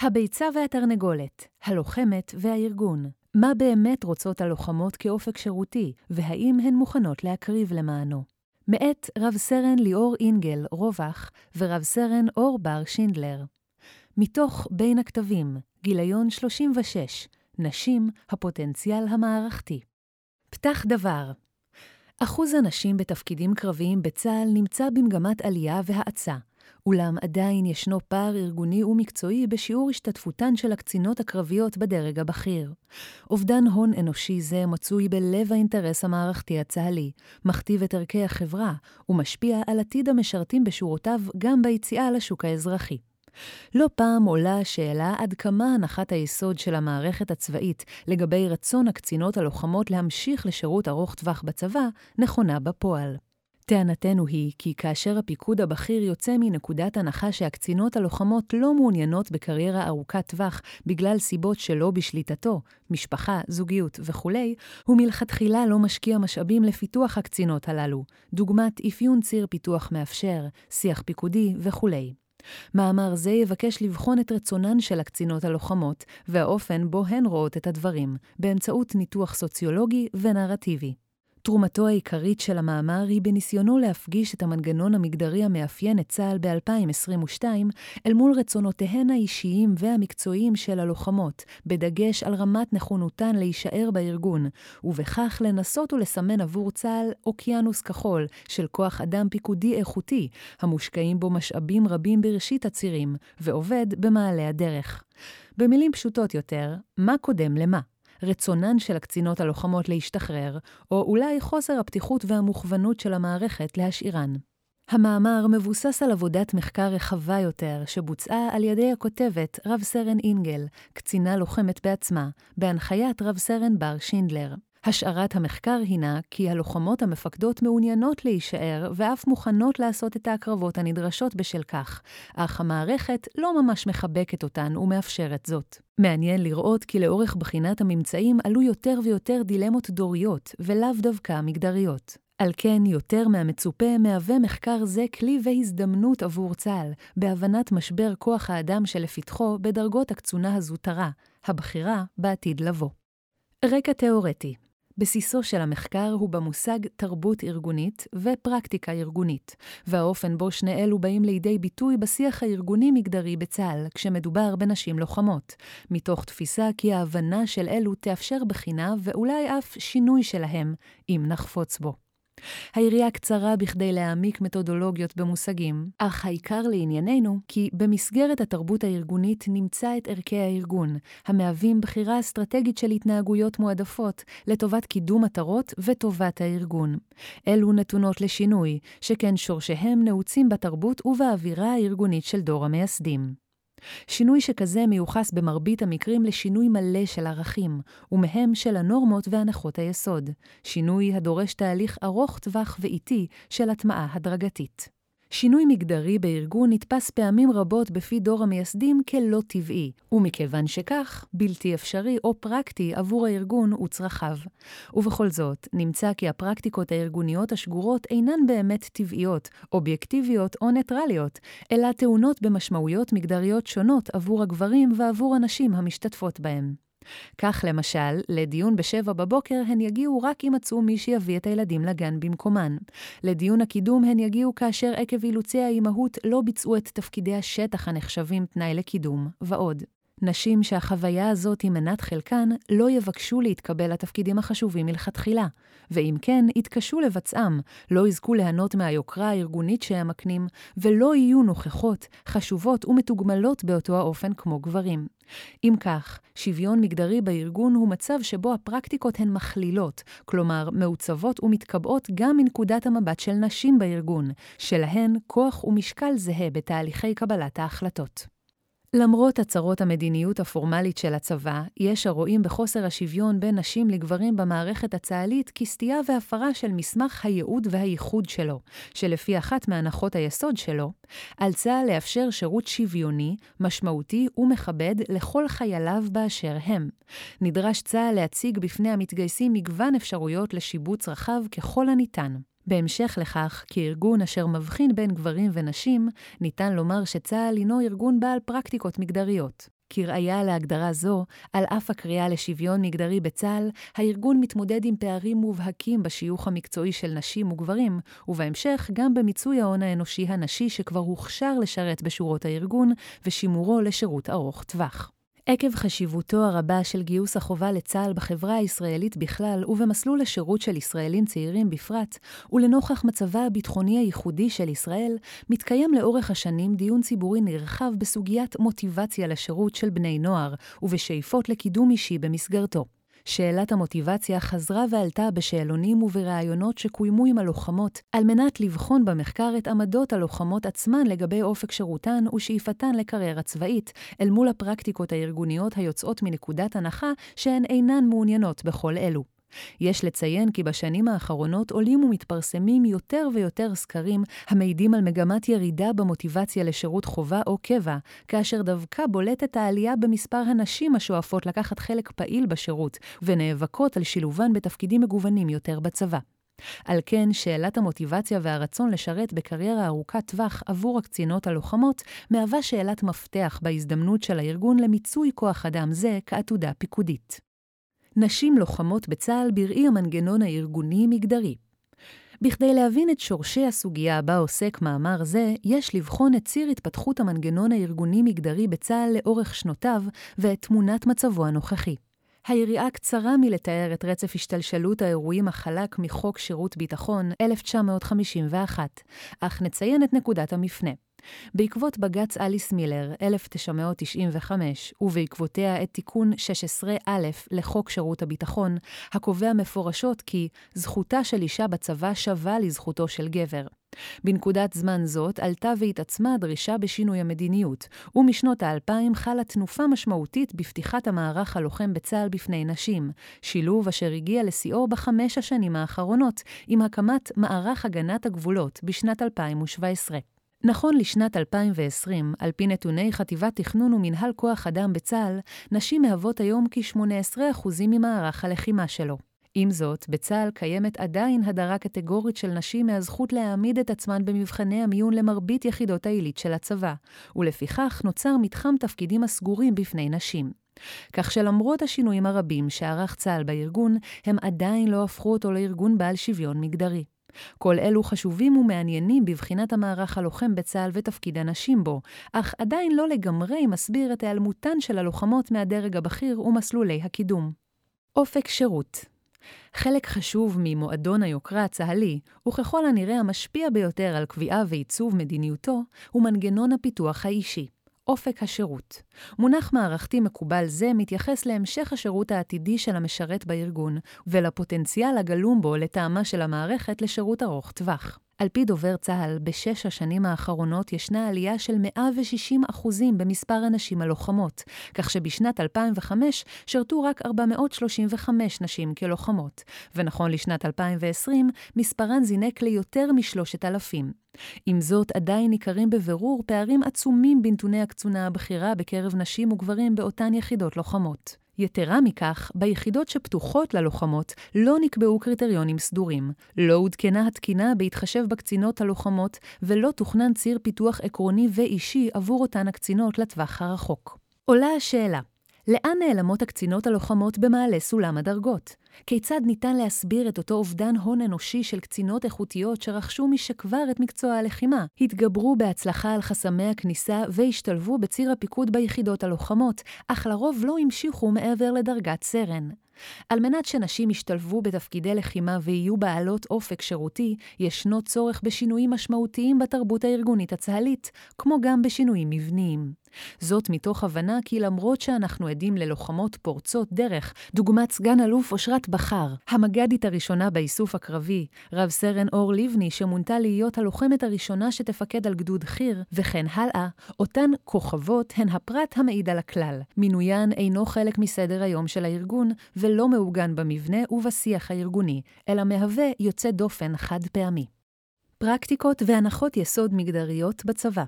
הביצה והתרנגולת, הלוחמת והארגון. מה באמת רוצות הלוחמות כאופק שירותי, והאם הן מוכנות להקריב למענו? מאת רב סרן ליאור אינגל, רובח, ורב סרן אור בר שינדלר. מתוך בין הכתבים, גיליון 36, נשים, הפוטנציאל המערכתי. פתח דבר אחוז הנשים בתפקידים קרביים בצה"ל נמצא במגמת עלייה והאצה, אולם עדיין ישנו פער ארגוני ומקצועי בשיעור השתתפותן של הקצינות הקרביות בדרג הבכיר. אובדן הון אנושי זה מצוי בלב האינטרס המערכתי הצה"לי, מכתיב את ערכי החברה, ומשפיע על עתיד המשרתים בשורותיו גם ביציאה לשוק האזרחי. לא פעם עולה השאלה עד כמה הנחת היסוד של המערכת הצבאית לגבי רצון הקצינות הלוחמות להמשיך לשירות ארוך טווח בצבא נכונה בפועל. טענתנו היא כי כאשר הפיקוד הבכיר יוצא מנקודת הנחה שהקצינות הלוחמות לא מעוניינות בקריירה ארוכת טווח בגלל סיבות שלא בשליטתו, משפחה, זוגיות וכולי, הוא מלכתחילה לא משקיע משאבים לפיתוח הקצינות הללו, דוגמת אפיון ציר פיתוח מאפשר, שיח פיקודי וכולי. מאמר זה יבקש לבחון את רצונן של הקצינות הלוחמות, והאופן בו הן רואות את הדברים, באמצעות ניתוח סוציולוגי ונרטיבי. תרומתו העיקרית של המאמר היא בניסיונו להפגיש את המנגנון המגדרי המאפיין את צה"ל ב-2022 אל מול רצונותיהן האישיים והמקצועיים של הלוחמות, בדגש על רמת נכונותן להישאר בארגון, ובכך לנסות ולסמן עבור צה"ל אוקיינוס כחול של כוח אדם פיקודי איכותי, המושקעים בו משאבים רבים בראשית הצירים, ועובד במעלה הדרך. במילים פשוטות יותר, מה קודם למה? רצונן של הקצינות הלוחמות להשתחרר, או אולי חוסר הפתיחות והמוכוונות של המערכת להשאירן. המאמר מבוסס על עבודת מחקר רחבה יותר שבוצעה על ידי הכותבת רב סרן אינגל, קצינה לוחמת בעצמה, בהנחיית רב סרן בר שינדלר. השערת המחקר הינה כי הלוחמות המפקדות מעוניינות להישאר ואף מוכנות לעשות את ההקרבות הנדרשות בשל כך, אך המערכת לא ממש מחבקת אותן ומאפשרת זאת. מעניין לראות כי לאורך בחינת הממצאים עלו יותר ויותר דילמות דוריות, ולאו דווקא מגדריות. על כן, יותר מהמצופה, מהווה מחקר זה כלי והזדמנות עבור צה"ל, בהבנת משבר כוח האדם שלפתחו בדרגות הקצונה הזוטרה, הבכירה בעתיד לבוא. רקע תאורטי בסיסו של המחקר הוא במושג תרבות ארגונית ופרקטיקה ארגונית, והאופן בו שני אלו באים לידי ביטוי בשיח הארגוני-מגדרי בצה"ל, כשמדובר בנשים לוחמות, מתוך תפיסה כי ההבנה של אלו תאפשר בחינה ואולי אף שינוי שלהם, אם נחפוץ בו. היריעה קצרה בכדי להעמיק מתודולוגיות במושגים, אך העיקר לענייננו, כי במסגרת התרבות הארגונית נמצא את ערכי הארגון, המהווים בחירה אסטרטגית של התנהגויות מועדפות לטובת קידום מטרות וטובת הארגון. אלו נתונות לשינוי, שכן שורשיהם נעוצים בתרבות ובאווירה הארגונית של דור המייסדים. שינוי שכזה מיוחס במרבית המקרים לשינוי מלא של ערכים, ומהם של הנורמות והנחות היסוד, שינוי הדורש תהליך ארוך טווח ואיטי של הטמעה הדרגתית. שינוי מגדרי בארגון נתפס פעמים רבות בפי דור המייסדים כלא טבעי, ומכיוון שכך, בלתי אפשרי או פרקטי עבור הארגון וצרכיו. ובכל זאת, נמצא כי הפרקטיקות הארגוניות השגורות אינן באמת טבעיות, אובייקטיביות או ניטרליות, אלא טעונות במשמעויות מגדריות שונות עבור הגברים ועבור הנשים המשתתפות בהם. כך למשל, לדיון בשבע בבוקר הן יגיעו רק אם מצאו מי שיביא את הילדים לגן במקומן. לדיון הקידום הן יגיעו כאשר עקב אילוצי האימהות לא ביצעו את תפקידי השטח הנחשבים תנאי לקידום, ועוד. נשים שהחוויה הזאת היא מנת חלקן, לא יבקשו להתקבל לתפקידים החשובים מלכתחילה, ואם כן, יתקשו לבצעם, לא יזכו ליהנות מהיוקרה הארגונית שהם מקנים, ולא יהיו נוכחות, חשובות ומתוגמלות באותו האופן כמו גברים. אם כך, שוויון מגדרי בארגון הוא מצב שבו הפרקטיקות הן מכלילות, כלומר מעוצבות ומתקבעות גם מנקודת המבט של נשים בארגון, שלהן כוח ומשקל זהה בתהליכי קבלת ההחלטות. למרות הצהרות המדיניות הפורמלית של הצבא, יש הרואים בחוסר השוויון בין נשים לגברים במערכת הצה"לית כסטייה והפרה של מסמך הייעוד והייחוד שלו, שלפי אחת מהנחות היסוד שלו, על צה"ל לאפשר שירות שוויוני, משמעותי ומכבד לכל חייליו באשר הם. נדרש צה"ל להציג בפני המתגייסים מגוון אפשרויות לשיבוץ רחב ככל הניתן. בהמשך לכך, כארגון אשר מבחין בין גברים ונשים, ניתן לומר שצה"ל הינו ארגון בעל פרקטיקות מגדריות. כראיה להגדרה זו, על אף הקריאה לשוויון מגדרי בצה"ל, הארגון מתמודד עם פערים מובהקים בשיוך המקצועי של נשים וגברים, ובהמשך גם במיצוי ההון האנושי הנשי שכבר הוכשר לשרת בשורות הארגון, ושימורו לשירות ארוך טווח. עקב חשיבותו הרבה של גיוס החובה לצה"ל בחברה הישראלית בכלל ובמסלול השירות של ישראלים צעירים בפרט, ולנוכח מצבה הביטחוני הייחודי של ישראל, מתקיים לאורך השנים דיון ציבורי נרחב בסוגיית מוטיבציה לשירות של בני נוער, ובשאיפות לקידום אישי במסגרתו. שאלת המוטיבציה חזרה ועלתה בשאלונים ובראיונות שקוימו עם הלוחמות, על מנת לבחון במחקר את עמדות הלוחמות עצמן לגבי אופק שירותן ושאיפתן לקריירה צבאית, אל מול הפרקטיקות הארגוניות היוצאות מנקודת הנחה שהן אינן מעוניינות בכל אלו. יש לציין כי בשנים האחרונות עולים ומתפרסמים יותר ויותר סקרים המעידים על מגמת ירידה במוטיבציה לשירות חובה או קבע, כאשר דווקא בולטת העלייה במספר הנשים השואפות לקחת חלק פעיל בשירות, ונאבקות על שילובן בתפקידים מגוונים יותר בצבא. על כן, שאלת המוטיבציה והרצון לשרת בקריירה ארוכת טווח עבור הקצינות הלוחמות, מהווה שאלת מפתח בהזדמנות של הארגון למיצוי כוח אדם זה כעתודה פיקודית. נשים לוחמות בצה"ל בראי המנגנון הארגוני-מגדרי. בכדי להבין את שורשי הסוגיה בה עוסק מאמר זה, יש לבחון את ציר התפתחות המנגנון הארגוני-מגדרי בצה"ל לאורך שנותיו ואת תמונת מצבו הנוכחי. היריעה קצרה מלתאר את רצף השתלשלות האירועים החלק מחוק שירות ביטחון 1951, אך נציין את נקודת המפנה. בעקבות בג"ץ אליס מילר, 1995, ובעקבותיה את תיקון 16א לחוק שירות הביטחון, הקובע מפורשות כי זכותה של אישה בצבא שווה לזכותו של גבר. בנקודת זמן זאת עלתה והתעצמה הדרישה בשינוי המדיניות, ומשנות האלפיים חלה תנופה משמעותית בפתיחת המערך הלוחם בצה"ל בפני נשים, שילוב אשר הגיע לשיאו בחמש השנים האחרונות, עם הקמת מערך הגנת הגבולות בשנת 2017. נכון לשנת 2020, על פי נתוני חטיבת תכנון ומנהל כוח אדם בצה"ל, נשים מהוות היום כ-18% ממערך הלחימה שלו. עם זאת, בצה"ל קיימת עדיין הדרה קטגורית של נשים מהזכות להעמיד את עצמן במבחני המיון למרבית יחידות העילית של הצבא, ולפיכך נוצר מתחם תפקידים הסגורים בפני נשים. כך שלמרות השינויים הרבים שערך צה"ל בארגון, הם עדיין לא הפכו אותו לארגון בעל שוויון מגדרי. כל אלו חשובים ומעניינים בבחינת המערך הלוחם בצה"ל ותפקיד הנשים בו, אך עדיין לא לגמרי מסביר את היעלמותן של הלוחמות מהדרג הבכיר ומסלולי הקידום. אופק שירות חלק חשוב ממועדון היוקרה הצה"לי, וככל הנראה המשפיע ביותר על קביעה ועיצוב מדיניותו, הוא מנגנון הפיתוח האישי. אופק השירות. מונח מערכתי מקובל זה מתייחס להמשך השירות העתידי של המשרת בארגון, ולפוטנציאל הגלום בו לטעמה של המערכת לשירות ארוך טווח. על פי דובר צה"ל, בשש השנים האחרונות ישנה עלייה של 160 אחוזים במספר הנשים הלוחמות, כך שבשנת 2005 שרתו רק 435 נשים כלוחמות, ונכון לשנת 2020, מספרן זינק ליותר משלושת אלפים. עם זאת, עדיין ניכרים בבירור פערים עצומים בנתוני הקצונה הבכירה בקרב נשים וגברים באותן יחידות לוחמות. יתרה מכך, ביחידות שפתוחות ללוחמות לא נקבעו קריטריונים סדורים, לא עודכנה התקינה בהתחשב בקצינות הלוחמות, ולא תוכנן ציר פיתוח עקרוני ואישי עבור אותן הקצינות לטווח הרחוק. עולה השאלה, לאן נעלמות הקצינות הלוחמות במעלה סולם הדרגות? כיצד ניתן להסביר את אותו אובדן הון אנושי של קצינות איכותיות שרכשו משכבר את מקצוע הלחימה, התגברו בהצלחה על חסמי הכניסה והשתלבו בציר הפיקוד ביחידות הלוחמות, אך לרוב לא המשיכו מעבר לדרגת סרן? על מנת שנשים ישתלבו בתפקידי לחימה ויהיו בעלות אופק שירותי, ישנו צורך בשינויים משמעותיים בתרבות הארגונית הצה"לית, כמו גם בשינויים מבניים. זאת מתוך הבנה כי למרות שאנחנו עדים ללוחמות פורצות דרך, דוגמת סגן אלוף אושרת בכר, המג"דית הראשונה באיסוף הקרבי, רב סרן אור לבני שמונתה להיות הלוחמת הראשונה שתפקד על גדוד חי"ר, וכן הלאה, אותן כוכבות הן הפרט המעיד על הכלל. מינוין אינו חלק מסדר היום של הארגון, ולא מעוגן במבנה ובשיח הארגוני, אלא מהווה יוצא דופן חד פעמי. פרקטיקות והנחות יסוד מגדריות בצבא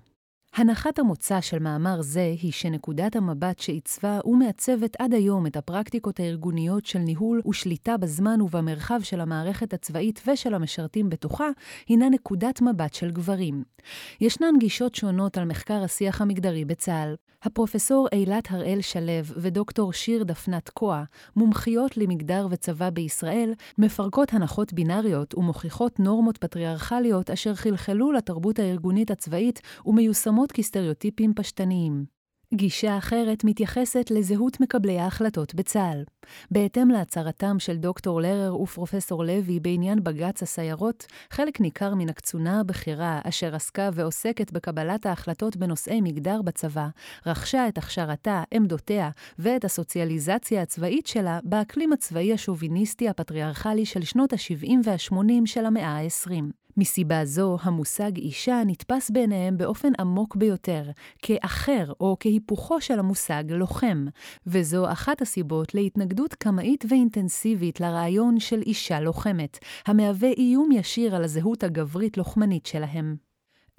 הנחת המוצא של מאמר זה היא שנקודת המבט שעיצבה ומעצבת עד היום את הפרקטיקות הארגוניות של ניהול ושליטה בזמן ובמרחב של המערכת הצבאית ושל המשרתים בתוכה, הינה נקודת מבט של גברים. ישנן גישות שונות על מחקר השיח המגדרי בצה"ל. הפרופסור אילת הראל שלו ודוקטור שיר דפנת כוה, מומחיות למגדר וצבא בישראל, מפרקות הנחות בינאריות ומוכיחות נורמות פטריארכליות אשר חלחלו לתרבות הארגונית הצבאית ומיושמות כסטריאוטיפים פשטניים. גישה אחרת מתייחסת לזהות מקבלי ההחלטות בצה"ל. בהתאם להצהרתם של דוקטור לרר ופרופסור לוי בעניין בג"ץ הסיירות, חלק ניכר מן הקצונה הבכירה, אשר עסקה ועוסקת בקבלת ההחלטות בנושאי מגדר בצבא, רכשה את הכשרתה, עמדותיה ואת הסוציאליזציה הצבאית שלה באקלים הצבאי השוביניסטי הפטריארכלי של שנות ה-70 וה-80 של המאה ה-20. מסיבה זו, המושג אישה נתפס בעיניהם באופן עמוק ביותר, כאחר או כהיפוכו של המושג לוחם, וזו אחת הסיבות להתנגדות קמאית ואינטנסיבית לרעיון של אישה לוחמת, המהווה איום ישיר על הזהות הגברית-לוחמנית שלהם.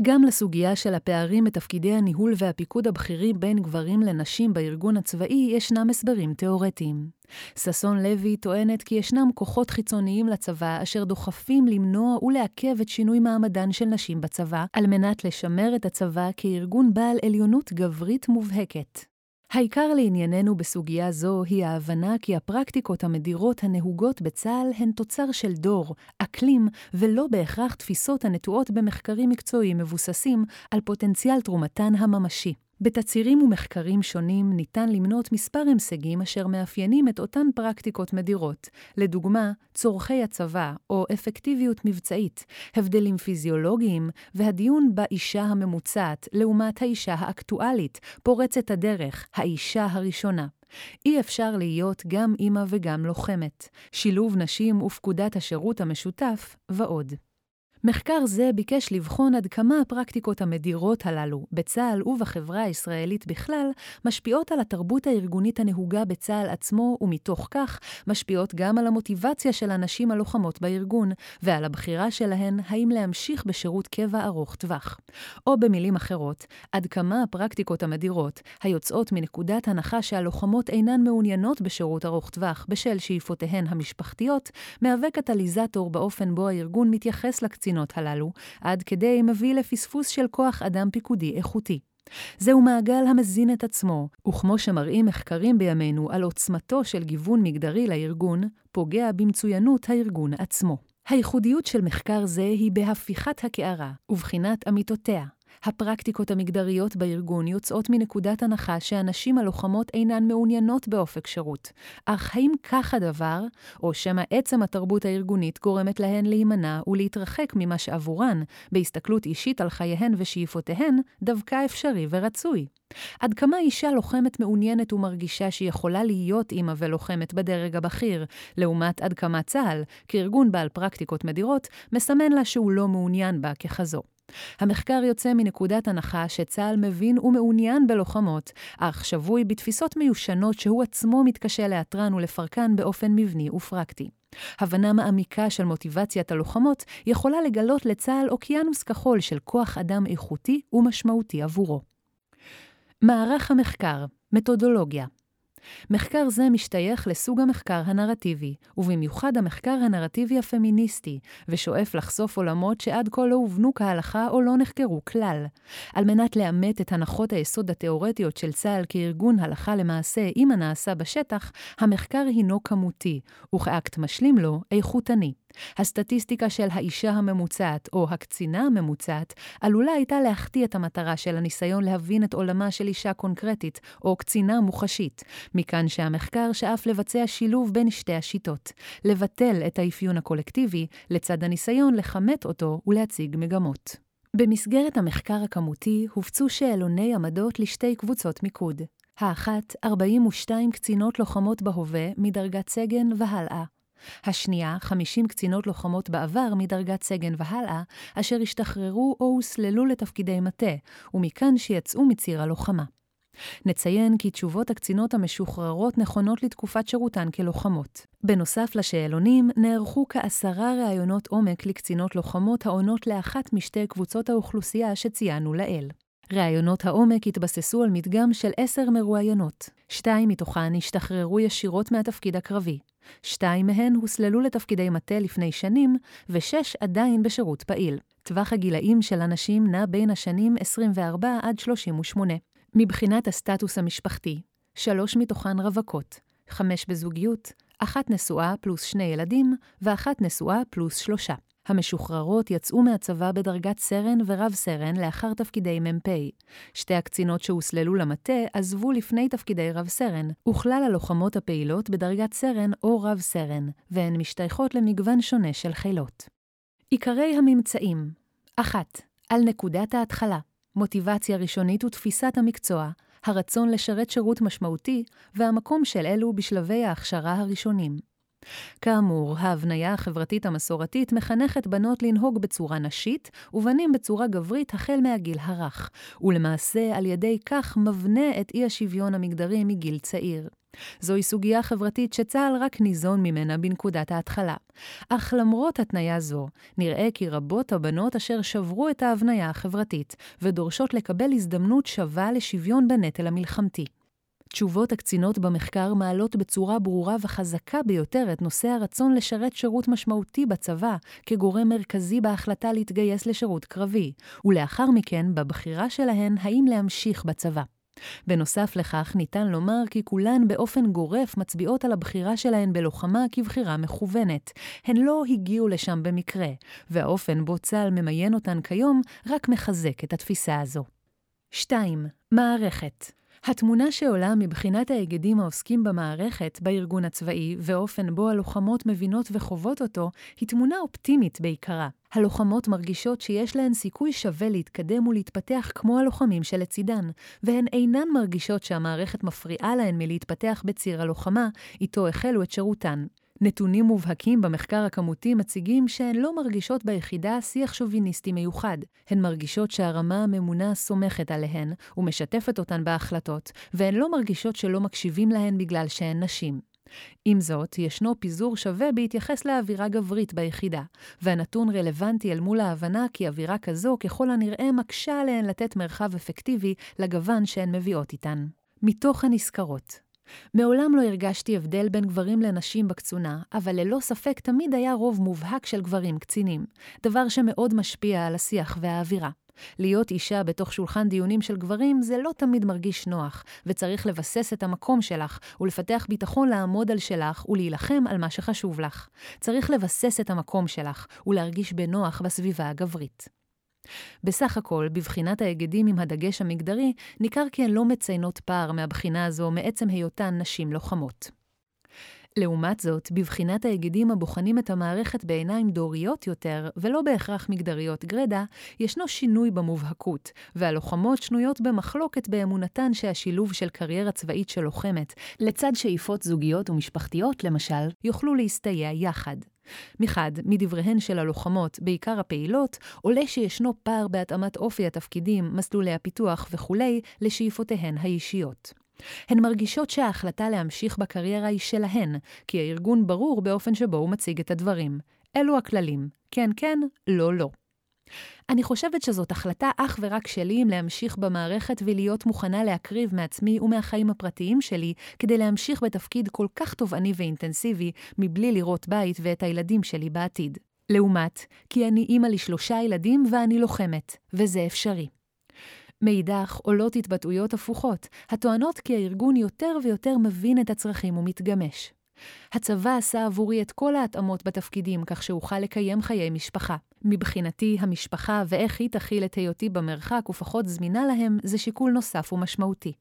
גם לסוגיה של הפערים בתפקידי הניהול והפיקוד הבכירים בין גברים לנשים בארגון הצבאי ישנם הסברים תאורטיים. ששון לוי טוענת כי ישנם כוחות חיצוניים לצבא אשר דוחפים למנוע ולעכב את שינוי מעמדן של נשים בצבא, על מנת לשמר את הצבא כארגון בעל עליונות גברית מובהקת. העיקר לענייננו בסוגיה זו היא ההבנה כי הפרקטיקות המדירות הנהוגות בצה"ל הן תוצר של דור, אקלים, ולא בהכרח תפיסות הנטועות במחקרים מקצועיים מבוססים על פוטנציאל תרומתן הממשי. בתצהירים ומחקרים שונים ניתן למנות מספר המשגים אשר מאפיינים את אותן פרקטיקות מדירות, לדוגמה, צורכי הצבא או אפקטיביות מבצעית, הבדלים פיזיולוגיים והדיון באישה הממוצעת לעומת האישה האקטואלית, פורצת הדרך, האישה הראשונה. אי אפשר להיות גם אימא וגם לוחמת, שילוב נשים ופקודת השירות המשותף ועוד. מחקר זה ביקש לבחון עד כמה הפרקטיקות המדירות הללו, בצה"ל ובחברה הישראלית בכלל, משפיעות על התרבות הארגונית הנהוגה בצה"ל עצמו, ומתוך כך משפיעות גם על המוטיבציה של הנשים הלוחמות בארגון, ועל הבחירה שלהן האם להמשיך בשירות קבע ארוך טווח. או במילים אחרות, עד כמה הפרקטיקות המדירות, היוצאות מנקודת הנחה שהלוחמות אינן מעוניינות בשירות ארוך טווח בשל שאיפותיהן המשפחתיות, מהווה קטליזטור באופן בו הארגון מתייחס לקצינים הקצינות הללו, עד כדי מביא לפספוס של כוח אדם פיקודי איכותי. זהו מעגל המזין את עצמו, וכמו שמראים מחקרים בימינו על עוצמתו של גיוון מגדרי לארגון, פוגע במצוינות הארגון עצמו. הייחודיות של מחקר זה היא בהפיכת הקערה ובחינת אמיתותיה, הפרקטיקות המגדריות בארגון יוצאות מנקודת הנחה שהנשים הלוחמות אינן מעוניינות באופק שירות. אך האם כך הדבר, או שמא עצם התרבות הארגונית גורמת להן להימנע ולהתרחק ממה שעבורן, בהסתכלות אישית על חייהן ושאיפותיהן, דווקא אפשרי ורצוי? עד כמה אישה לוחמת מעוניינת ומרגישה שהיא יכולה להיות אימא ולוחמת בדרג הבכיר, לעומת עד כמה צה"ל, כארגון בעל פרקטיקות מדירות, מסמן לה שהוא לא מעוניין בה ככזו. המחקר יוצא מנקודת הנחה שצה"ל מבין ומעוניין בלוחמות, אך שבוי בתפיסות מיושנות שהוא עצמו מתקשה לאתרן ולפרקן באופן מבני ופרקטי. הבנה מעמיקה של מוטיבציית הלוחמות יכולה לגלות לצה"ל אוקיינוס כחול של כוח אדם איכותי ומשמעותי עבורו. מערך המחקר, מתודולוגיה מחקר זה משתייך לסוג המחקר הנרטיבי, ובמיוחד המחקר הנרטיבי הפמיניסטי, ושואף לחשוף עולמות שעד כה לא הובנו כהלכה או לא נחקרו כלל. על מנת לאמת את הנחות היסוד התאורטיות של צה"ל כארגון הלכה למעשה עם הנעשה בשטח, המחקר הינו כמותי, וכאקט משלים לו, איכותני. הסטטיסטיקה של האישה הממוצעת או הקצינה הממוצעת עלולה הייתה להחטיא את המטרה של הניסיון להבין את עולמה של אישה קונקרטית או קצינה מוחשית, מכאן שהמחקר שאף לבצע שילוב בין שתי השיטות, לבטל את האפיון הקולקטיבי לצד הניסיון לכמת אותו ולהציג מגמות. במסגרת המחקר הכמותי הופצו שאלוני עמדות לשתי קבוצות מיקוד. האחת, 42 קצינות לוחמות בהווה מדרגת סגן והלאה, השנייה, 50 קצינות לוחמות בעבר מדרגת סגן והלאה, אשר השתחררו או הוסללו לתפקידי מטה, ומכאן שיצאו מציר הלוחמה. נציין כי תשובות הקצינות המשוחררות נכונות לתקופת שירותן כלוחמות. בנוסף לשאלונים, נערכו כעשרה ראיונות עומק לקצינות לוחמות העונות לאחת משתי קבוצות האוכלוסייה שציינו לעיל. ראיונות העומק התבססו על מדגם של עשר מרואיינות. שתיים מתוכן השתחררו ישירות מהתפקיד הקרבי. שתיים מהן הוסללו לתפקידי מטה לפני שנים, ושש עדיין בשירות פעיל. טווח הגילאים של הנשים נע בין השנים 24 עד 38. מבחינת הסטטוס המשפחתי, שלוש מתוכן רווקות, חמש בזוגיות, אחת נשואה פלוס שני ילדים, ואחת נשואה פלוס שלושה. המשוחררות יצאו מהצבא בדרגת סרן ורב סרן לאחר תפקידי מ"פ. שתי הקצינות שהוסללו למטה עזבו לפני תפקידי רב סרן, וכלל הלוחמות הפעילות בדרגת סרן או רב סרן, והן משתייכות למגוון שונה של חילות. עיקרי הממצאים 1. על נקודת ההתחלה, מוטיבציה ראשונית ותפיסת המקצוע, הרצון לשרת שירות משמעותי, והמקום של אלו בשלבי ההכשרה הראשונים. כאמור, ההבניה החברתית המסורתית מחנכת בנות לנהוג בצורה נשית, ובנים בצורה גברית החל מהגיל הרך, ולמעשה על ידי כך מבנה את אי השוויון המגדרי מגיל צעיר. זוהי סוגיה חברתית שצה"ל רק ניזון ממנה בנקודת ההתחלה. אך למרות התניה זו, נראה כי רבות הבנות אשר שברו את ההבניה החברתית, ודורשות לקבל הזדמנות שווה לשוויון בנטל המלחמתי. תשובות הקצינות במחקר מעלות בצורה ברורה וחזקה ביותר את נושא הרצון לשרת שירות משמעותי בצבא, כגורם מרכזי בהחלטה להתגייס לשירות קרבי, ולאחר מכן בבחירה שלהן האם להמשיך בצבא. בנוסף לכך, ניתן לומר כי כולן באופן גורף מצביעות על הבחירה שלהן בלוחמה כבחירה מכוונת. הן לא הגיעו לשם במקרה, והאופן בו צה"ל ממיין אותן כיום רק מחזק את התפיסה הזו. 2. מערכת התמונה שעולה מבחינת ההיגדים העוסקים במערכת, בארגון הצבאי, ואופן בו הלוחמות מבינות וחוות אותו, היא תמונה אופטימית בעיקרה. הלוחמות מרגישות שיש להן סיכוי שווה להתקדם ולהתפתח כמו הלוחמים שלצידן, והן אינן מרגישות שהמערכת מפריעה להן מלהתפתח בציר הלוחמה, איתו החלו את שירותן. נתונים מובהקים במחקר הכמותי מציגים שהן לא מרגישות ביחידה שיח שוביניסטי מיוחד. הן מרגישות שהרמה הממונה סומכת עליהן ומשתפת אותן בהחלטות, והן לא מרגישות שלא מקשיבים להן בגלל שהן נשים. עם זאת, ישנו פיזור שווה בהתייחס לאווירה גברית ביחידה, והנתון רלוונטי אל מול ההבנה כי אווירה כזו ככל הנראה מקשה עליהן לתת מרחב אפקטיבי לגוון שהן מביאות איתן. מתוך הנזכרות מעולם לא הרגשתי הבדל בין גברים לנשים בקצונה, אבל ללא ספק תמיד היה רוב מובהק של גברים קצינים, דבר שמאוד משפיע על השיח והאווירה. להיות אישה בתוך שולחן דיונים של גברים זה לא תמיד מרגיש נוח, וצריך לבסס את המקום שלך, ולפתח ביטחון לעמוד על שלך ולהילחם על מה שחשוב לך. צריך לבסס את המקום שלך, ולהרגיש בנוח בסביבה הגברית. בסך הכל, בבחינת ההיגדים עם הדגש המגדרי, ניכר כי הן לא מציינות פער מהבחינה הזו מעצם היותן נשים לוחמות. לעומת זאת, בבחינת ההיגדים הבוחנים את המערכת בעיניים דוריות יותר, ולא בהכרח מגדריות גרדה, ישנו שינוי במובהקות, והלוחמות שנויות במחלוקת באמונתן שהשילוב של קריירה צבאית של לוחמת, לצד שאיפות זוגיות ומשפחתיות, למשל, יוכלו להסתייע יחד. מחד, מדבריהן של הלוחמות, בעיקר הפעילות, עולה שישנו פער בהתאמת אופי התפקידים, מסלולי הפיתוח וכולי, לשאיפותיהן האישיות. הן מרגישות שההחלטה להמשיך בקריירה היא שלהן, כי הארגון ברור באופן שבו הוא מציג את הדברים. אלו הכללים, כן כן, לא לא. אני חושבת שזאת החלטה אך ורק שלי אם להמשיך במערכת ולהיות מוכנה להקריב מעצמי ומהחיים הפרטיים שלי כדי להמשיך בתפקיד כל כך תובעני ואינטנסיבי, מבלי לראות בית ואת הילדים שלי בעתיד. לעומת, כי אני אימא לשלושה ילדים ואני לוחמת, וזה אפשרי. מאידך עולות התבטאויות הפוכות, הטוענות כי הארגון יותר ויותר מבין את הצרכים ומתגמש. הצבא עשה עבורי את כל ההתאמות בתפקידים כך שאוכל לקיים חיי משפחה. מבחינתי, המשפחה ואיך היא תכיל את היותי במרחק ופחות זמינה להם, זה שיקול נוסף ומשמעותי.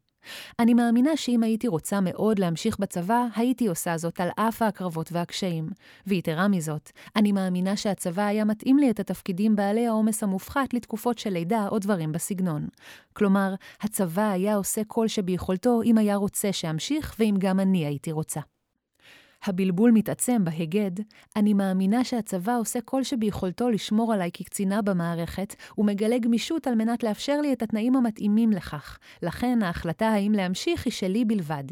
אני מאמינה שאם הייתי רוצה מאוד להמשיך בצבא, הייתי עושה זאת על אף ההקרבות והקשיים. ויתרה מזאת, אני מאמינה שהצבא היה מתאים לי את התפקידים בעלי העומס המופחת לתקופות של לידה או דברים בסגנון. כלומר, הצבא היה עושה כל שביכולתו אם היה רוצה שאמשיך ואם גם אני הייתי רוצה. הבלבול מתעצם בהיגד, אני מאמינה שהצבא עושה כל שביכולתו לשמור עליי כקצינה במערכת, ומגלה גמישות על מנת לאפשר לי את התנאים המתאימים לכך. לכן ההחלטה האם להמשיך היא שלי בלבד.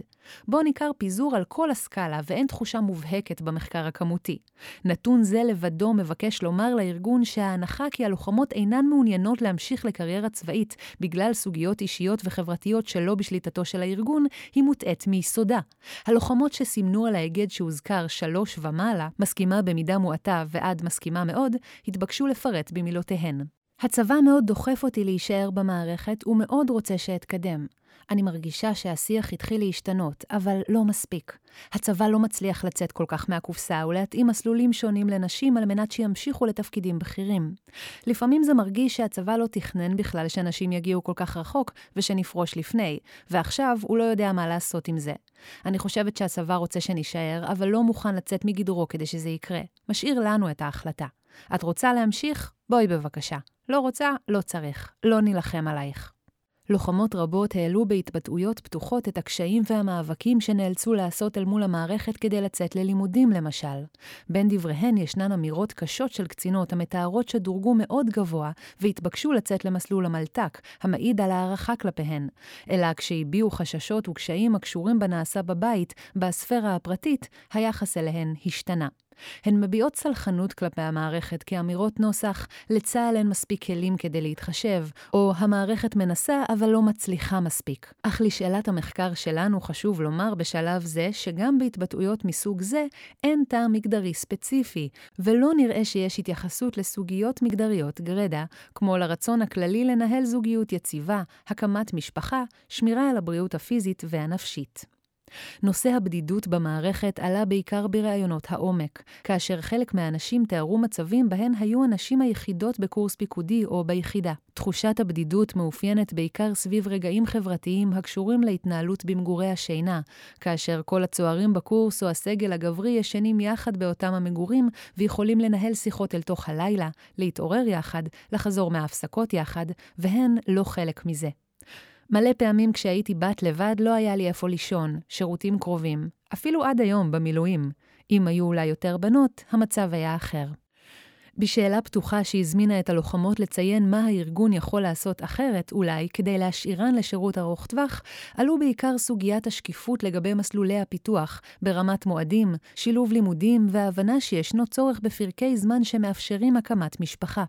בו ניכר פיזור על כל הסקאלה ואין תחושה מובהקת במחקר הכמותי. נתון זה לבדו מבקש לומר לארגון שההנחה כי הלוחמות אינן מעוניינות להמשיך לקריירה צבאית בגלל סוגיות אישיות וחברתיות שלא בשליטתו של הארגון, היא מוטעית מיסודה. הלוחמות שסימנו על ההיגד שהוזכר שלוש ומעלה, מסכימה במידה מועטה ועד מסכימה מאוד, התבקשו לפרט במילותיהן. הצבא מאוד דוחף אותי להישאר במערכת ומאוד רוצה שאתקדם. אני מרגישה שהשיח התחיל להשתנות, אבל לא מספיק. הצבא לא מצליח לצאת כל כך מהקופסה ולהתאים מסלולים שונים לנשים על מנת שימשיכו לתפקידים בכירים. לפעמים זה מרגיש שהצבא לא תכנן בכלל שנשים יגיעו כל כך רחוק ושנפרוש לפני, ועכשיו הוא לא יודע מה לעשות עם זה. אני חושבת שהצבא רוצה שנישאר, אבל לא מוכן לצאת מגדרו כדי שזה יקרה. משאיר לנו את ההחלטה. את רוצה להמשיך? בואי בבקשה. לא רוצה? לא צריך. לא נילחם עלייך. לוחמות רבות העלו בהתבטאויות פתוחות את הקשיים והמאבקים שנאלצו לעשות אל מול המערכת כדי לצאת ללימודים, למשל. בין דבריהן ישנן אמירות קשות של קצינות המתארות שדורגו מאוד גבוה והתבקשו לצאת למסלול המלת"ק, המעיד על הערכה כלפיהן. אלא כשהביעו חששות וקשיים הקשורים בנעשה בבית, בספירה הפרטית, היחס אליהן השתנה. הן מביעות סלחנות כלפי המערכת כאמירות נוסח לצה"ל אין מספיק כלים כדי להתחשב, או המערכת מנסה אבל לא מצליחה מספיק. אך לשאלת המחקר שלנו חשוב לומר בשלב זה שגם בהתבטאויות מסוג זה אין טעם מגדרי ספציפי, ולא נראה שיש התייחסות לסוגיות מגדריות גרדה, כמו לרצון הכללי לנהל זוגיות יציבה, הקמת משפחה, שמירה על הבריאות הפיזית והנפשית. נושא הבדידות במערכת עלה בעיקר בראיונות העומק, כאשר חלק מהאנשים תיארו מצבים בהן היו הנשים היחידות בקורס פיקודי או ביחידה. תחושת הבדידות מאופיינת בעיקר סביב רגעים חברתיים הקשורים להתנהלות במגורי השינה, כאשר כל הצוערים בקורס או הסגל הגברי ישנים יחד באותם המגורים ויכולים לנהל שיחות אל תוך הלילה, להתעורר יחד, לחזור מההפסקות יחד, והן לא חלק מזה. מלא פעמים כשהייתי בת לבד לא היה לי איפה לישון, שירותים קרובים, אפילו עד היום במילואים. אם היו אולי יותר בנות, המצב היה אחר. בשאלה פתוחה שהזמינה את הלוחמות לציין מה הארגון יכול לעשות אחרת, אולי, כדי להשאירן לשירות ארוך טווח, עלו בעיקר סוגיית השקיפות לגבי מסלולי הפיתוח, ברמת מועדים, שילוב לימודים והבנה שישנו צורך בפרקי זמן שמאפשרים הקמת משפחה.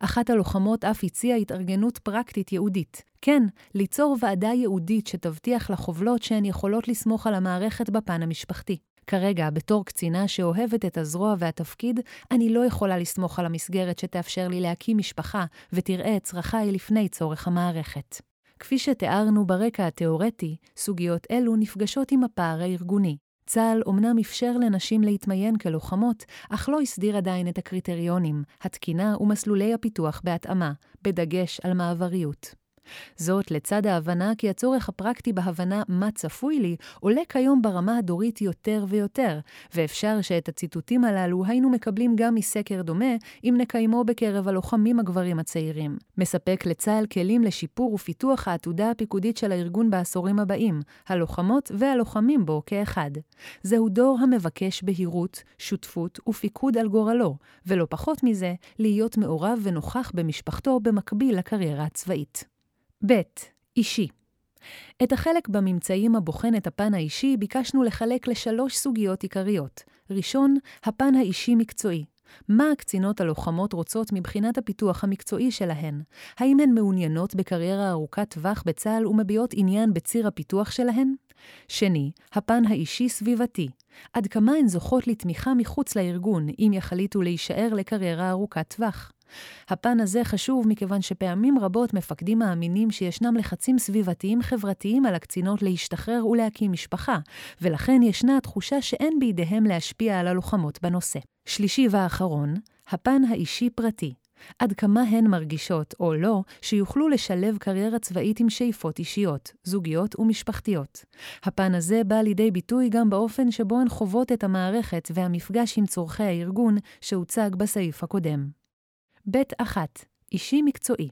אחת הלוחמות אף הציעה התארגנות פרקטית ייעודית. כן, ליצור ועדה ייעודית שתבטיח לחובלות שהן יכולות לסמוך על המערכת בפן המשפחתי. כרגע, בתור קצינה שאוהבת את הזרוע והתפקיד, אני לא יכולה לסמוך על המסגרת שתאפשר לי להקים משפחה ותראה את צרכיי לפני צורך המערכת. כפי שתיארנו ברקע התאורטי, סוגיות אלו נפגשות עם הפער הארגוני. צה"ל אומנם אפשר לנשים להתמיין כלוחמות, אך לא הסדיר עדיין את הקריטריונים, התקינה ומסלולי הפיתוח בהתאמה, בדגש על מעבריות. זאת לצד ההבנה כי הצורך הפרקטי בהבנה מה צפוי לי עולה כיום ברמה הדורית יותר ויותר, ואפשר שאת הציטוטים הללו היינו מקבלים גם מסקר דומה, אם נקיימו בקרב הלוחמים הגברים הצעירים. מספק לצה"ל כלים לשיפור ופיתוח העתודה הפיקודית של הארגון בעשורים הבאים, הלוחמות והלוחמים בו כאחד. זהו דור המבקש בהירות, שותפות ופיקוד על גורלו, ולא פחות מזה, להיות מעורב ונוכח במשפחתו במקביל לקריירה הצבאית. ב. אישי. את החלק בממצאים הבוחן את הפן האישי ביקשנו לחלק לשלוש סוגיות עיקריות. ראשון, הפן האישי-מקצועי. מה הקצינות הלוחמות רוצות מבחינת הפיתוח המקצועי שלהן? האם הן מעוניינות בקריירה ארוכת טווח בצה"ל ומביעות עניין בציר הפיתוח שלהן? שני, הפן האישי-סביבתי. עד כמה הן זוכות לתמיכה מחוץ לארגון, אם יחליטו להישאר לקריירה ארוכת טווח? הפן הזה חשוב מכיוון שפעמים רבות מפקדים מאמינים שישנם לחצים סביבתיים חברתיים על הקצינות להשתחרר ולהקים משפחה, ולכן ישנה התחושה שאין בידיהם להשפיע על הלוחמות בנושא. שלישי ואחרון, הפן האישי-פרטי. עד כמה הן מרגישות, או לא, שיוכלו לשלב קריירה צבאית עם שאיפות אישיות, זוגיות ומשפחתיות. הפן הזה בא לידי ביטוי גם באופן שבו הן חוות את המערכת והמפגש עם צורכי הארגון שהוצג בסעיף הקודם. ב1 אישי מקצועי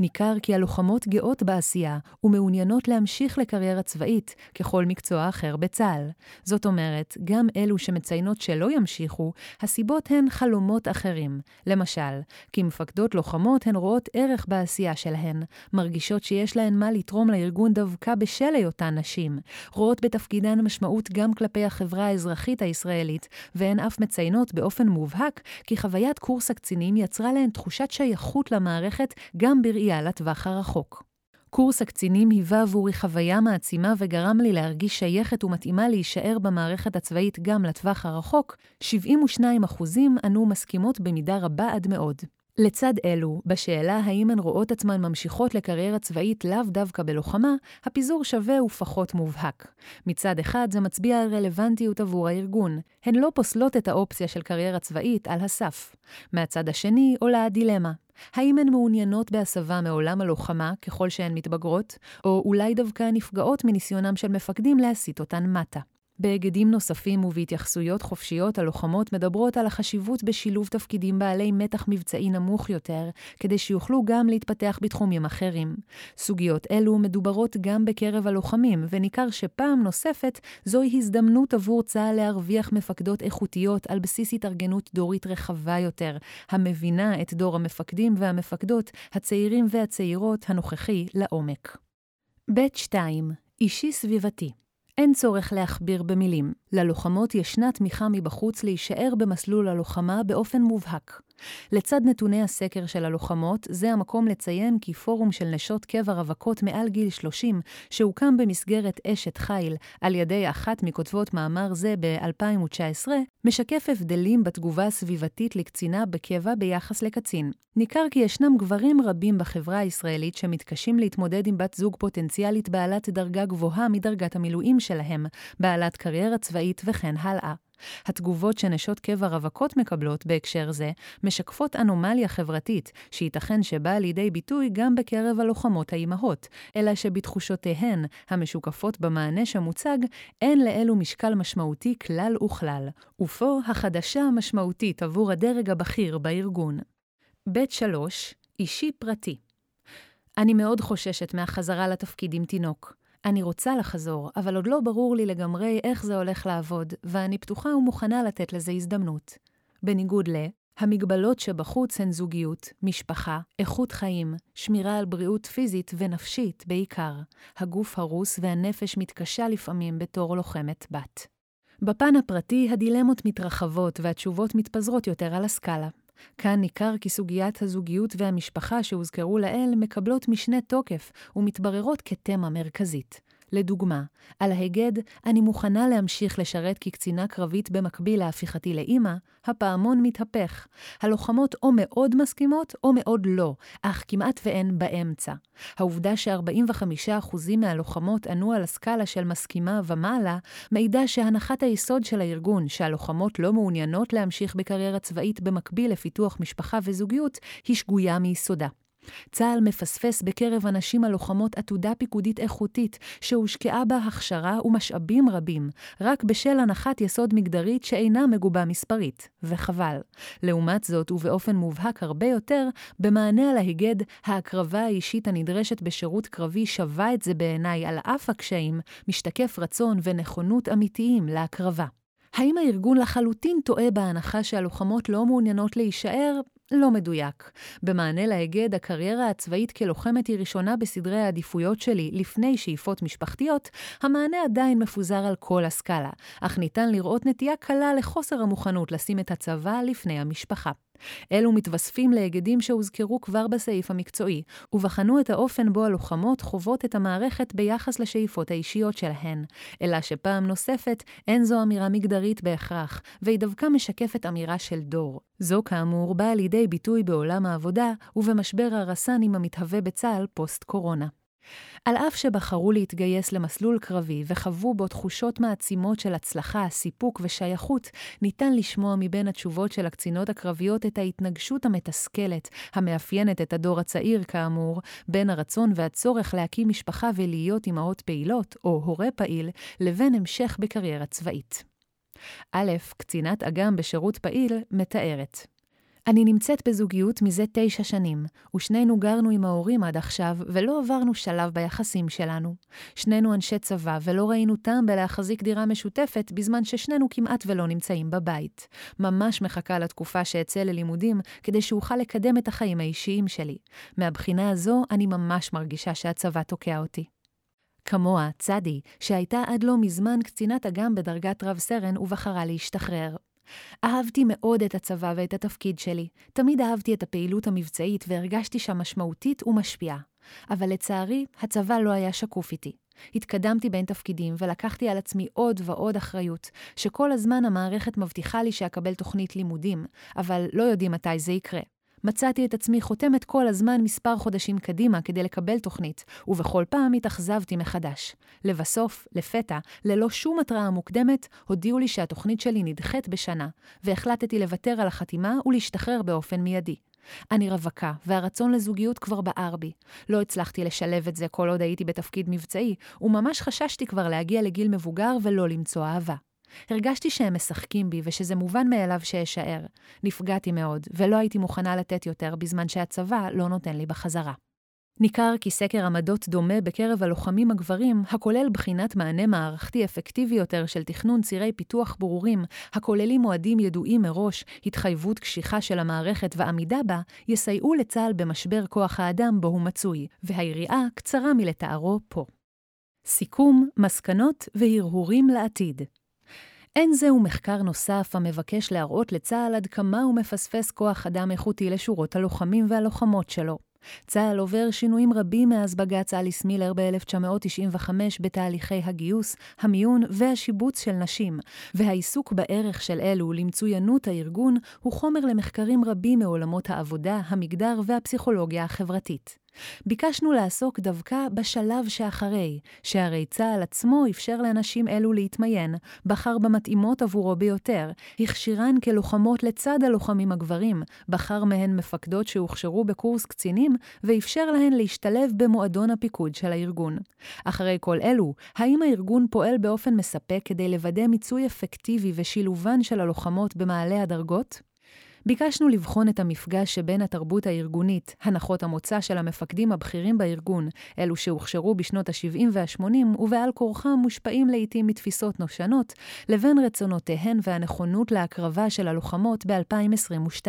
ניכר כי הלוחמות גאות בעשייה ומעוניינות להמשיך לקריירה צבאית ככל מקצוע אחר בצה"ל. זאת אומרת, גם אלו שמציינות שלא ימשיכו, הסיבות הן חלומות אחרים. למשל, כי מפקדות לוחמות הן רואות ערך בעשייה שלהן, מרגישות שיש להן מה לתרום לארגון דווקא בשל היותן נשים, רואות בתפקידן משמעות גם כלפי החברה האזרחית הישראלית, והן אף מציינות באופן מובהק כי חוויית קורס הקצינים יצרה להן תחושת שייכות למערכת גם בראייה לטווח הרחוק. קורס הקצינים היווה עבורי חוויה מעצימה וגרם לי להרגיש שייכת ומתאימה להישאר במערכת הצבאית גם לטווח הרחוק, 72% ענו מסכימות במידה רבה עד מאוד. לצד אלו, בשאלה האם הן רואות עצמן ממשיכות לקריירה צבאית לאו דווקא בלוחמה, הפיזור שווה ופחות מובהק. מצד אחד זה מצביע על רלוונטיות עבור הארגון, הן לא פוסלות את האופציה של קריירה צבאית על הסף. מהצד השני עולה הדילמה. האם הן מעוניינות בהסבה מעולם הלוחמה ככל שהן מתבגרות, או אולי דווקא נפגעות מניסיונם של מפקדים להסיט אותן מטה. בהיגדים נוספים ובהתייחסויות חופשיות, הלוחמות מדברות על החשיבות בשילוב תפקידים בעלי מתח מבצעי נמוך יותר, כדי שיוכלו גם להתפתח בתחומים אחרים. סוגיות אלו מדוברות גם בקרב הלוחמים, וניכר שפעם נוספת זוהי הזדמנות עבור צה"ל להרוויח מפקדות איכותיות על בסיס התארגנות דורית רחבה יותר, המבינה את דור המפקדים והמפקדות, הצעירים והצעירות, הנוכחי, לעומק. ב. 2. אישי סביבתי אין צורך להכביר במילים. ללוחמות ישנה תמיכה מבחוץ להישאר במסלול הלוחמה באופן מובהק. לצד נתוני הסקר של הלוחמות, זה המקום לציין כי פורום של נשות קבע רווקות מעל גיל 30, שהוקם במסגרת אשת חיל על ידי אחת מכותבות מאמר זה ב-2019, משקף הבדלים בתגובה הסביבתית לקצינה בקבע ביחס לקצין. ניכר כי ישנם גברים רבים בחברה הישראלית שמתקשים להתמודד עם בת זוג פוטנציאלית בעלת דרגה גבוהה מדרגת המילואים שלהם, בעלת קריירה צבאית וכן הלאה. התגובות שנשות קבע רווקות מקבלות בהקשר זה משקפות אנומליה חברתית, שייתכן שבאה לידי ביטוי גם בקרב הלוחמות האימהות, אלא שבתחושותיהן, המשוקפות במענה שמוצג, אין לאלו משקל משמעותי כלל וכלל, ופה החדשה המשמעותית עבור הדרג הבכיר בארגון. ב. 3. אישי פרטי אני מאוד חוששת מהחזרה לתפקיד עם תינוק. אני רוצה לחזור, אבל עוד לא ברור לי לגמרי איך זה הולך לעבוד, ואני פתוחה ומוכנה לתת לזה הזדמנות. בניגוד ל... המגבלות שבחוץ הן זוגיות, משפחה, איכות חיים, שמירה על בריאות פיזית ונפשית בעיקר. הגוף הרוס והנפש מתקשה לפעמים בתור לוחמת בת. בפן הפרטי הדילמות מתרחבות והתשובות מתפזרות יותר על הסקאלה. כאן ניכר כי סוגיית הזוגיות והמשפחה שהוזכרו לעיל מקבלות משנה תוקף ומתבררות כתמה מרכזית. לדוגמה, על ההיגד "אני מוכנה להמשיך לשרת כקצינה קרבית במקביל להפיכתי לאימא", הפעמון מתהפך. הלוחמות או מאוד מסכימות או מאוד לא, אך כמעט ואין באמצע. העובדה ש-45% מהלוחמות ענו על הסקאלה של מסכימה ומעלה, מעידה שהנחת היסוד של הארגון, שהלוחמות לא מעוניינות להמשיך בקריירה צבאית במקביל לפיתוח משפחה וזוגיות, היא שגויה מיסודה. צה"ל מפספס בקרב הנשים הלוחמות עתודה פיקודית איכותית, שהושקעה בה הכשרה ומשאבים רבים, רק בשל הנחת יסוד מגדרית שאינה מגובה מספרית, וחבל. לעומת זאת, ובאופן מובהק הרבה יותר, במענה על ההיגד, ההקרבה האישית הנדרשת בשירות קרבי שווה את זה בעיניי על אף הקשיים, משתקף רצון ונכונות אמיתיים להקרבה. האם הארגון לחלוטין טועה בהנחה שהלוחמות לא מעוניינות להישאר? לא מדויק. במענה להיגד, הקריירה הצבאית כלוחמת היא ראשונה בסדרי העדיפויות שלי לפני שאיפות משפחתיות, המענה עדיין מפוזר על כל הסקאלה, אך ניתן לראות נטייה קלה לחוסר המוכנות לשים את הצבא לפני המשפחה. אלו מתווספים להיגדים שהוזכרו כבר בסעיף המקצועי, ובחנו את האופן בו הלוחמות חוות את המערכת ביחס לשאיפות האישיות שלהן, אלא שפעם נוספת אין זו אמירה מגדרית בהכרח, והיא דווקא משקפת אמירה של דור. זו כאמור באה לידי ביטוי בעולם העבודה ובמשבר הרס"נים המתהווה בצה"ל פוסט-קורונה. על אף שבחרו להתגייס למסלול קרבי וחוו בו תחושות מעצימות של הצלחה, סיפוק ושייכות, ניתן לשמוע מבין התשובות של הקצינות הקרביות את ההתנגשות המתסכלת, המאפיינת את הדור הצעיר, כאמור, בין הרצון והצורך להקים משפחה ולהיות אמהות פעילות, או הורה פעיל, לבין המשך בקריירה צבאית. א', קצינת אג"ם בשירות פעיל, מתארת. אני נמצאת בזוגיות מזה תשע שנים, ושנינו גרנו עם ההורים עד עכשיו, ולא עברנו שלב ביחסים שלנו. שנינו אנשי צבא, ולא ראינו טעם בלהחזיק דירה משותפת, בזמן ששנינו כמעט ולא נמצאים בבית. ממש מחכה לתקופה שאצא ללימודים, כדי שאוכל לקדם את החיים האישיים שלי. מהבחינה הזו, אני ממש מרגישה שהצבא תוקע אותי. כמוה, צדי, שהייתה עד לא מזמן קצינת אג"ם בדרגת רב סרן ובחרה להשתחרר. אהבתי מאוד את הצבא ואת התפקיד שלי. תמיד אהבתי את הפעילות המבצעית והרגשתי שם משמעותית ומשפיעה. אבל לצערי, הצבא לא היה שקוף איתי. התקדמתי בין תפקידים ולקחתי על עצמי עוד ועוד אחריות, שכל הזמן המערכת מבטיחה לי שאקבל תוכנית לימודים, אבל לא יודעים מתי זה יקרה. מצאתי את עצמי חותמת כל הזמן מספר חודשים קדימה כדי לקבל תוכנית, ובכל פעם התאכזבתי מחדש. לבסוף, לפתע, ללא שום התראה מוקדמת, הודיעו לי שהתוכנית שלי נדחית בשנה, והחלטתי לוותר על החתימה ולהשתחרר באופן מיידי. אני רווקה, והרצון לזוגיות כבר בער בי. לא הצלחתי לשלב את זה כל עוד הייתי בתפקיד מבצעי, וממש חששתי כבר להגיע לגיל מבוגר ולא למצוא אהבה. הרגשתי שהם משחקים בי ושזה מובן מאליו שאשאר. נפגעתי מאוד, ולא הייתי מוכנה לתת יותר בזמן שהצבא לא נותן לי בחזרה. ניכר כי סקר עמדות דומה בקרב הלוחמים הגברים, הכולל בחינת מענה מערכתי אפקטיבי יותר של תכנון צירי פיתוח ברורים, הכוללים מועדים ידועים מראש, התחייבות קשיחה של המערכת ועמידה בה, יסייעו לצה"ל במשבר כוח האדם בו הוא מצוי, והיריעה קצרה מלתארו פה. סיכום, מסקנות והרהורים לעתיד. אין זהו מחקר נוסף המבקש להראות לצה"ל עד כמה הוא מפספס כוח אדם איכותי לשורות הלוחמים והלוחמות שלו. צה"ל עובר שינויים רבים מאז בג"ץ אליס מילר ב-1995 בתהליכי הגיוס, המיון והשיבוץ של נשים, והעיסוק בערך של אלו למצוינות הארגון הוא חומר למחקרים רבים מעולמות העבודה, המגדר והפסיכולוגיה החברתית. ביקשנו לעסוק דווקא בשלב שאחרי, שהרי צה"ל עצמו אפשר לאנשים אלו להתמיין, בחר במתאימות עבורו ביותר, הכשירן כלוחמות לצד הלוחמים הגברים, בחר מהן מפקדות שהוכשרו בקורס קצינים, ואפשר להן להשתלב במועדון הפיקוד של הארגון. אחרי כל אלו, האם הארגון פועל באופן מספק כדי לוודא מיצוי אפקטיבי ושילובן של הלוחמות במעלה הדרגות? ביקשנו לבחון את המפגש שבין התרבות הארגונית, הנחות המוצא של המפקדים הבכירים בארגון, אלו שהוכשרו בשנות ה-70 וה-80 ובעל כורחם מושפעים לעיתים מתפיסות נושנות, לבין רצונותיהן והנכונות להקרבה של הלוחמות ב-2022.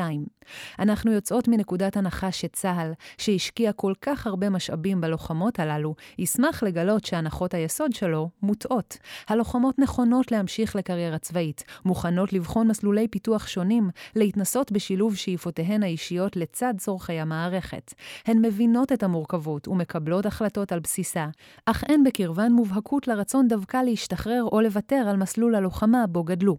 אנחנו יוצאות מנקודת הנחה שצה"ל, שהשקיע כל כך הרבה משאבים בלוחמות הללו, ישמח לגלות שהנחות היסוד שלו מוטעות. הלוחמות נכונות להמשיך לקריירה צבאית, מוכנות לבחון מסלולי פיתוח שונים, להתנסות בשילוב שאיפותיהן האישיות לצד צורכי המערכת. הן מבינות את המורכבות ומקבלות החלטות על בסיסה, אך אין בקרבן מובהקות לרצון דווקא להשתחרר או לוותר על מסלול הלוחמה בו גדלו.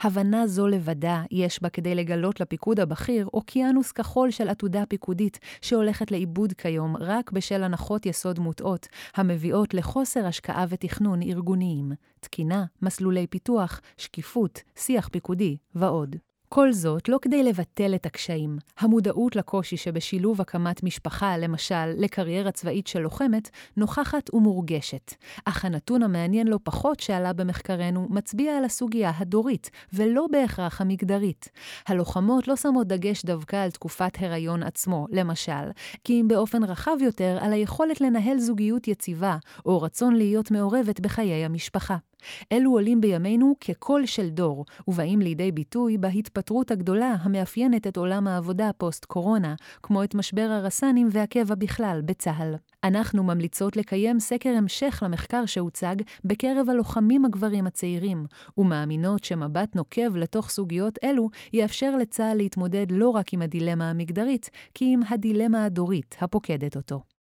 הבנה זו לבדה יש בה כדי לגלות לפיקוד הבכיר אוקיינוס כחול של עתודה פיקודית שהולכת לאיבוד כיום רק בשל הנחות יסוד מוטעות, המביאות לחוסר השקעה ותכנון ארגוניים, תקינה, מסלולי פיתוח, שקיפות, שיח פיקודי ועוד. כל זאת לא כדי לבטל את הקשיים. המודעות לקושי שבשילוב הקמת משפחה, למשל, לקריירה צבאית של לוחמת, נוכחת ומורגשת. אך הנתון המעניין לא פחות שעלה במחקרנו, מצביע על הסוגיה הדורית, ולא בהכרח המגדרית. הלוחמות לא שמות דגש דווקא על תקופת הריון עצמו, למשל, כי אם באופן רחב יותר על היכולת לנהל זוגיות יציבה, או רצון להיות מעורבת בחיי המשפחה. אלו עולים בימינו כקול של דור, ובאים לידי ביטוי בהתפטרות הגדולה המאפיינת את עולם העבודה פוסט-קורונה, כמו את משבר הרס"נים והקבע בכלל בצה"ל. אנחנו ממליצות לקיים סקר המשך למחקר שהוצג בקרב הלוחמים הגברים הצעירים, ומאמינות שמבט נוקב לתוך סוגיות אלו יאפשר לצה"ל להתמודד לא רק עם הדילמה המגדרית, כי עם הדילמה הדורית הפוקדת אותו.